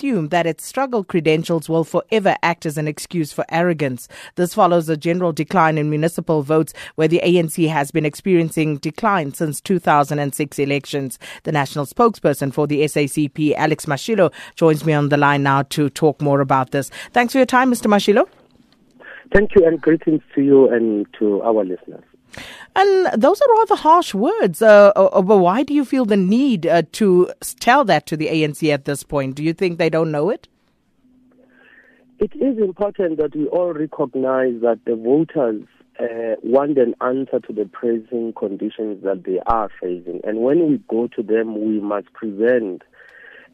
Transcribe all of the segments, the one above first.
assume that its struggle credentials will forever act as an excuse for arrogance. This follows a general decline in municipal votes where the ANC has been experiencing decline since 2006 elections. The national spokesperson for the SACP, Alex Mashilo, joins me on the line now to talk more about this. Thanks for your time, Mr. Mashilo. Thank you and greetings to you and to our listeners. And those are rather harsh words. Uh, uh, uh, but why do you feel the need uh, to tell that to the ANC at this point? Do you think they don't know it? It is important that we all recognize that the voters uh, want an answer to the pressing conditions that they are facing. And when we go to them, we must present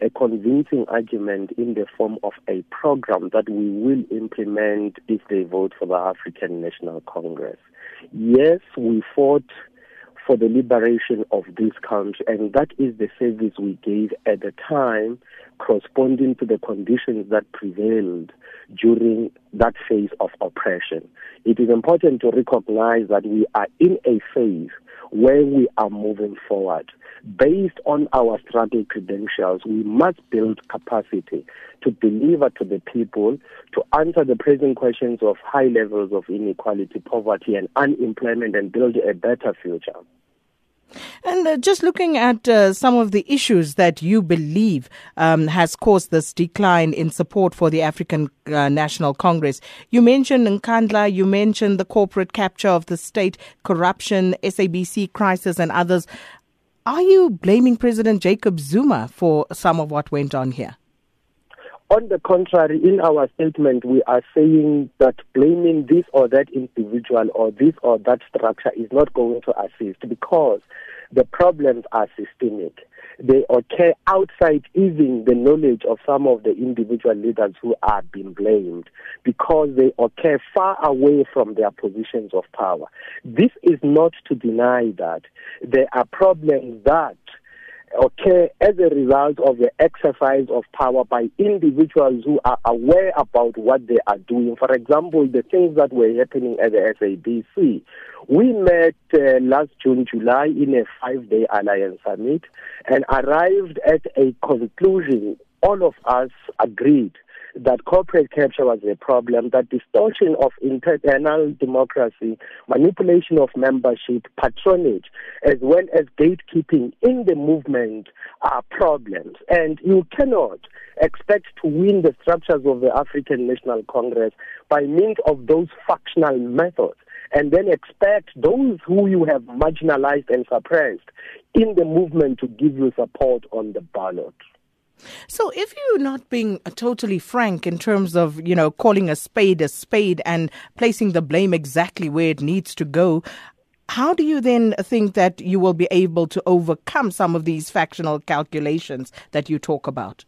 a convincing argument in the form of a program that we will implement if they vote for the African National Congress. Yes, we fought for the liberation of this country, and that is the service we gave at the time, corresponding to the conditions that prevailed during that phase of oppression. It is important to recognize that we are in a phase where we are moving forward. Based on our struggle credentials, we must build capacity to deliver to the people, to answer the present questions of high levels of inequality, poverty, and unemployment, and build a better future. And uh, just looking at uh, some of the issues that you believe um, has caused this decline in support for the African uh, National Congress, you mentioned Nkandla, you mentioned the corporate capture of the state, corruption, SABC crisis, and others. Are you blaming President Jacob Zuma for some of what went on here? On the contrary, in our statement, we are saying that blaming this or that individual or this or that structure is not going to assist because the problems are systemic. They occur outside even the knowledge of some of the individual leaders who are being blamed because they occur far away from their positions of power. This is not to deny that there are problems that occur as a result of the exercise of power by individuals who are aware about what they are doing. For example, the things that were happening at the SABC. We met uh, last June, July in a five day alliance summit and arrived at a conclusion. All of us agreed that corporate capture was a problem, that distortion of internal democracy, manipulation of membership, patronage, as well as gatekeeping in the movement are problems. And you cannot expect to win the structures of the African National Congress by means of those factional methods and then expect those who you have marginalized and suppressed in the movement to give you support on the ballot. So, if you're not being uh, totally frank in terms of, you know, calling a spade a spade and placing the blame exactly where it needs to go, how do you then think that you will be able to overcome some of these factional calculations that you talk about?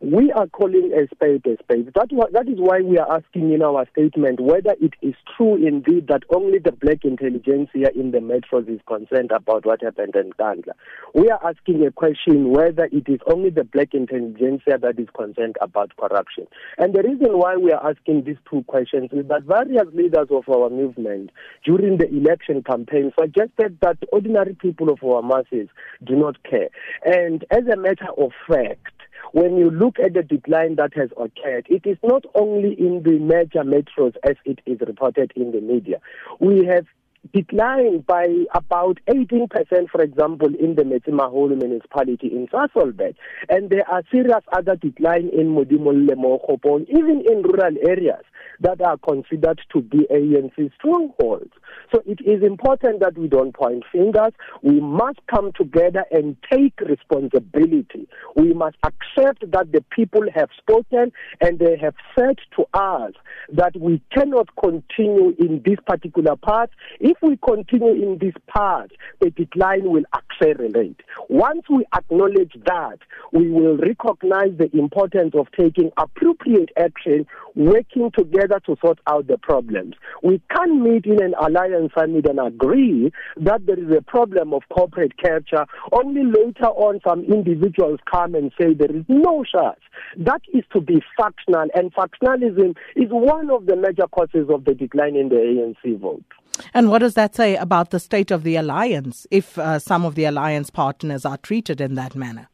We are calling a spade a spade. That, that is why we are asking in our statement whether it is true indeed that only the black intelligentsia in the metros is concerned about what happened in Nkandla. We are asking a question whether it is only the black intelligentsia that is concerned about corruption. And the reason why we are asking these two questions is that various leaders of our movement during the election campaign suggested that ordinary people of our masses do not care. And as a matter of fact, when you look at the decline that has occurred, it is not only in the major metros as it is reported in the media. We have declined by about 18%, for example, in the Metsimaholo municipality in Sasolburg. And there are serious other decline in Modimolle, Mokopane, even in rural areas that are considered to be ANC strongholds. So it is important that we don't point fingers. We must come together and take responsibility. We must accept that the people have spoken and they have said to us that we cannot continue in this particular path. If we continue in this path, the decline will accelerate. Once we acknowledge that, we will recognize the importance of taking appropriate action, working together to sort out the problems. We can't meet in an alliance summit and agree that there is a problem of corporate capture. Only later on, some individuals come and say there is no such. That is to be factional, and factionalism is one of the major causes of the decline in the ANC vote. And what does that say about the state of the alliance if uh, some of the alliance partners are treated in that manner?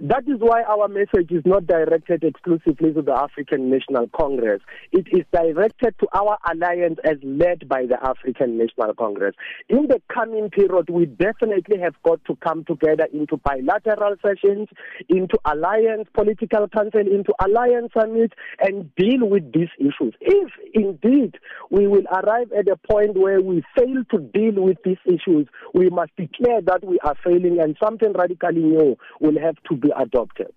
That is why our message is not directed exclusively to the African National Congress. It is directed to our alliance as led by the African National Congress. In the coming period, we definitely have got to come together into bilateral sessions, into alliance political council, into alliance summits, and deal with these issues. If indeed we will arrive at a point where we fail to deal with these issues, we must declare that we are failing and something radically new will have to be adopted.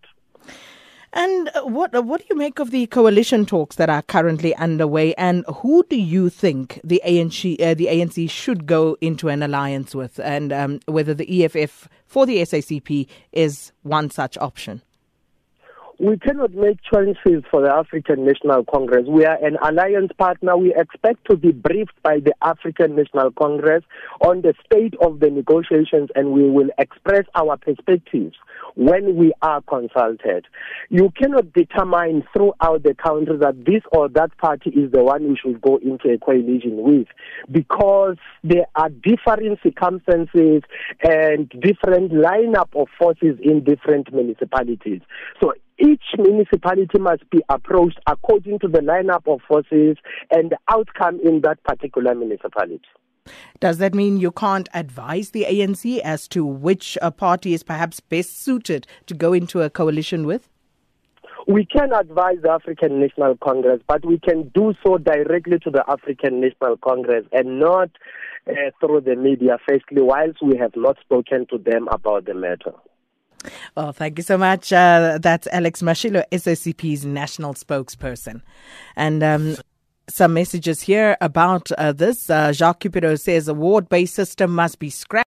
And uh, what uh, what do you make of the coalition talks that are currently underway? And who do you think the ANC uh, the ANC should go into an alliance with? And um, whether the EFF for the SACP is one such option? We cannot make choices for the African National Congress. We are an alliance partner. We expect to be briefed by the African National Congress on the state of the negotiations and we will express our perspectives when we are consulted. You cannot determine throughout the country that this or that party is the one you should go into a coalition with because there are differing circumstances and different lineup of forces in different municipalities. So each municipality must be approached according to the lineup of forces and the outcome in that particular municipality. Does that mean you can't advise the ANC as to which uh, party is perhaps best suited to go into a coalition with? We can advise the African National Congress, but we can do so directly to the African National Congress and not uh, through the media, firstly, whilst we have not spoken to them about the matter. Well, thank you so much. Uh, that's Alex Mashilo, SACP's national spokesperson. And um, some messages here about uh, this. Uh, Jacques Cupido says a ward based system must be scrapped.